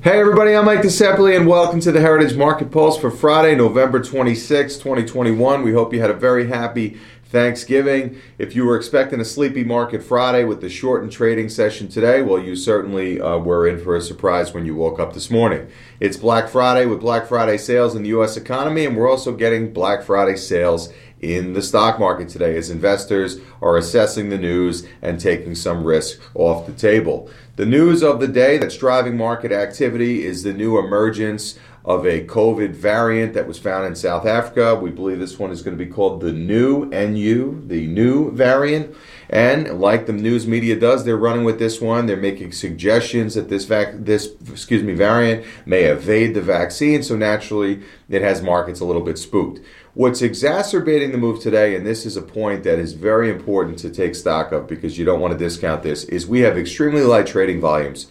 Hey everybody, I'm Mike DeSepoli and welcome to the Heritage Market Pulse for Friday, November 26, 2021. We hope you had a very happy Thanksgiving. If you were expecting a sleepy market Friday with the shortened trading session today, well, you certainly uh, were in for a surprise when you woke up this morning. It's Black Friday with Black Friday sales in the U.S. economy, and we're also getting Black Friday sales in the stock market today as investors are assessing the news and taking some risk off the table. The news of the day that's driving market activity is the new emergence of a COVID variant that was found in South Africa. We believe this one is going to be called the new NU, the new variant. And like the news media does, they're running with this one. They're making suggestions that this vac- this excuse me variant may evade the vaccine. So naturally, it has markets a little bit spooked. What's exacerbating the move today, and this is a point that is very important to take stock of because you don't want to discount this, is we have extremely light trading volumes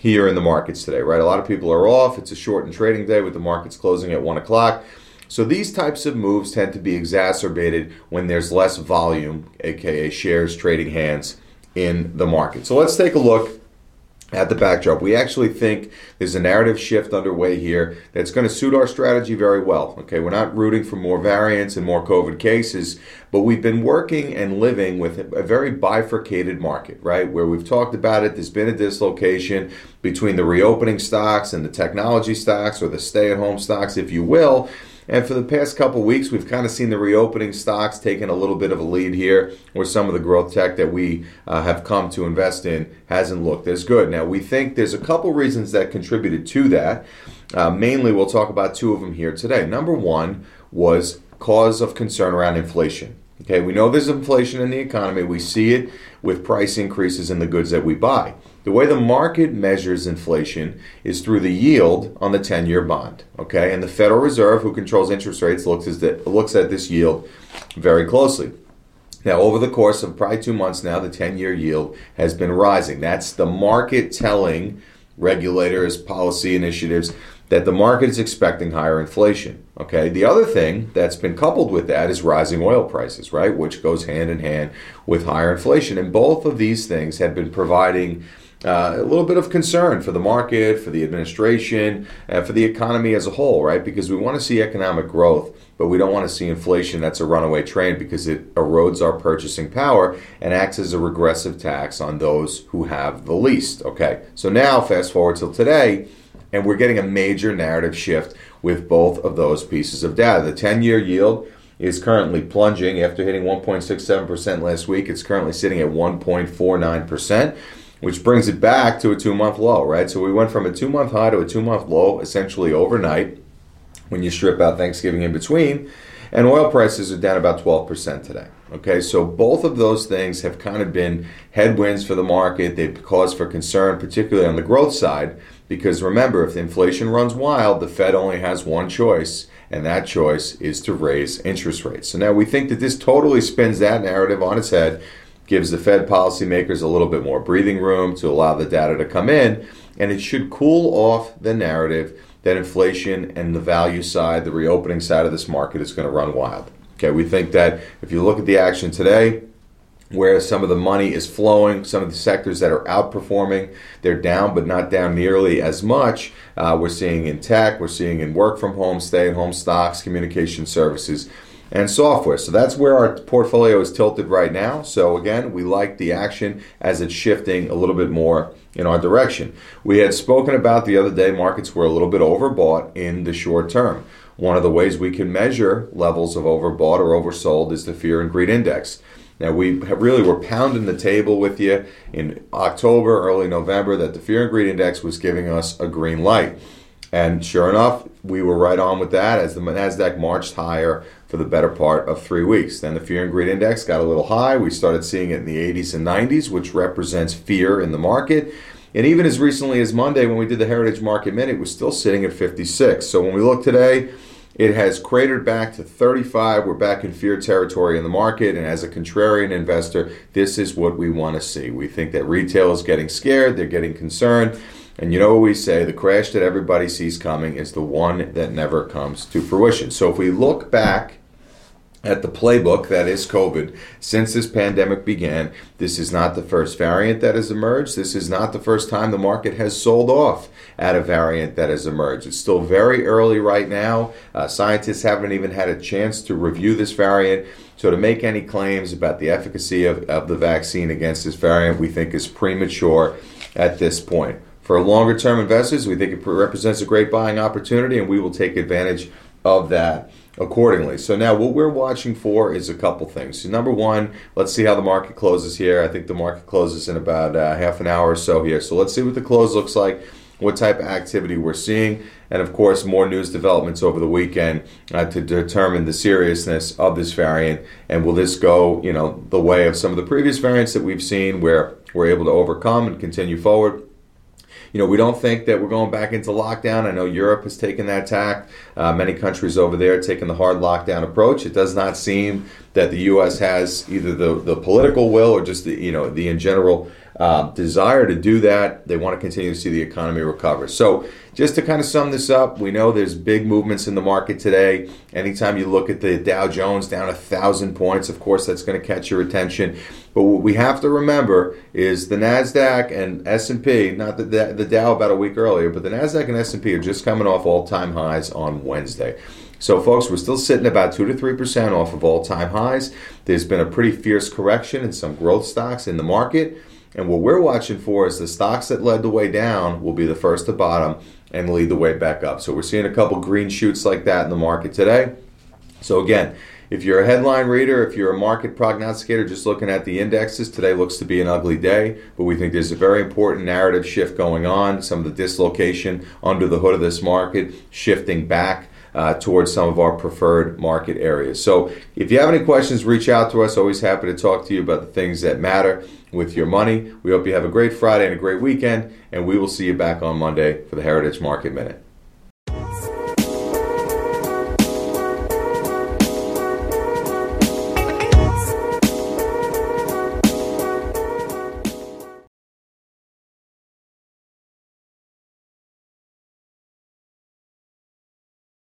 here in the markets today, right? A lot of people are off. It's a shortened trading day with the markets closing at 1 o'clock. So these types of moves tend to be exacerbated when there's less volume, aka shares trading hands in the market. So let's take a look at the backdrop. We actually think there's a narrative shift underway here that's going to suit our strategy very well. Okay, we're not rooting for more variants and more COVID cases, but we've been working and living with a very bifurcated market, right? Where we've talked about it, there's been a dislocation between the reopening stocks and the technology stocks or the stay at home stocks, if you will. And for the past couple weeks, we've kind of seen the reopening stocks taking a little bit of a lead here, where some of the growth tech that we uh, have come to invest in hasn't looked as good. Now, we think there's a couple reasons that contributed to that. Uh, mainly, we'll talk about two of them here today. Number one was cause of concern around inflation. Okay, we know there's inflation in the economy. We see it with price increases in the goods that we buy. The way the market measures inflation is through the yield on the 10 year bond. Okay, and the Federal Reserve, who controls interest rates, looks, looks at this yield very closely. Now, over the course of probably two months now, the 10 year yield has been rising. That's the market telling regulators, policy initiatives that the market is expecting higher inflation. Okay. The other thing that's been coupled with that is rising oil prices, right? Which goes hand in hand with higher inflation. And both of these things have been providing uh, a little bit of concern for the market, for the administration, and for the economy as a whole, right? Because we want to see economic growth, but we don't want to see inflation that's a runaway train because it erodes our purchasing power and acts as a regressive tax on those who have the least. Okay, so now fast forward till today, and we're getting a major narrative shift with both of those pieces of data. The 10 year yield is currently plunging after hitting 1.67% last week. It's currently sitting at 1.49% which brings it back to a two month low, right? So we went from a two month high to a two month low essentially overnight when you strip out Thanksgiving in between. And oil prices are down about 12% today. Okay, so both of those things have kind of been headwinds for the market. They've caused for concern, particularly on the growth side, because remember, if inflation runs wild, the Fed only has one choice, and that choice is to raise interest rates. So now we think that this totally spins that narrative on its head gives the Fed policymakers a little bit more breathing room to allow the data to come in, and it should cool off the narrative that inflation and the value side, the reopening side of this market is going to run wild. Okay, we think that if you look at the action today, where some of the money is flowing, some of the sectors that are outperforming, they're down, but not down nearly as much. Uh, we're seeing in tech, we're seeing in work from home, stay at home stocks, communication services and software. So that's where our portfolio is tilted right now. So again, we like the action as it's shifting a little bit more in our direction. We had spoken about the other day markets were a little bit overbought in the short term. One of the ways we can measure levels of overbought or oversold is the fear and greed index. Now we really were pounding the table with you in October, early November that the fear and greed index was giving us a green light. And sure enough, we were right on with that as the NASDAQ marched higher for the better part of three weeks. Then the fear and greed index got a little high. We started seeing it in the 80s and 90s, which represents fear in the market. And even as recently as Monday, when we did the Heritage Market Minute, it was still sitting at 56. So when we look today, it has cratered back to 35. We're back in fear territory in the market. And as a contrarian investor, this is what we want to see. We think that retail is getting scared, they're getting concerned. And you know what we say the crash that everybody sees coming is the one that never comes to fruition. So if we look back at the playbook that is COVID since this pandemic began. This is not the first variant that has emerged. This is not the first time the market has sold off at a variant that has emerged. It's still very early right now. Uh, scientists haven't even had a chance to review this variant. So, to make any claims about the efficacy of, of the vaccine against this variant, we think is premature at this point. For longer term investors, we think it represents a great buying opportunity, and we will take advantage of that accordingly. So now what we're watching for is a couple things. So number one, let's see how the market closes here. I think the market closes in about uh, half an hour or so here. So let's see what the close looks like, what type of activity we're seeing, and of course more news developments over the weekend uh, to determine the seriousness of this variant. And will this go, you know, the way of some of the previous variants that we've seen, where we're able to overcome and continue forward? You know, we don't think that we're going back into lockdown. I know Europe has taken that tack. Uh, many countries over there taking the hard lockdown approach. It does not seem that the U.S. has either the, the political will or just the you know the in general uh, desire to do that. They want to continue to see the economy recover. So, just to kind of sum this up, we know there's big movements in the market today. Anytime you look at the Dow Jones down a thousand points, of course, that's going to catch your attention. But what we have to remember is the Nasdaq and S&P, not the, the Dow about a week earlier, but the Nasdaq and S&P are just coming off all-time highs on Wednesday. So, folks, we're still sitting about 2 to 3% off of all time highs. There's been a pretty fierce correction in some growth stocks in the market. And what we're watching for is the stocks that led the way down will be the first to bottom and lead the way back up. So, we're seeing a couple green shoots like that in the market today. So, again, if you're a headline reader, if you're a market prognosticator, just looking at the indexes, today looks to be an ugly day, but we think there's a very important narrative shift going on. Some of the dislocation under the hood of this market shifting back uh, towards some of our preferred market areas. So if you have any questions, reach out to us. Always happy to talk to you about the things that matter with your money. We hope you have a great Friday and a great weekend, and we will see you back on Monday for the Heritage Market Minute.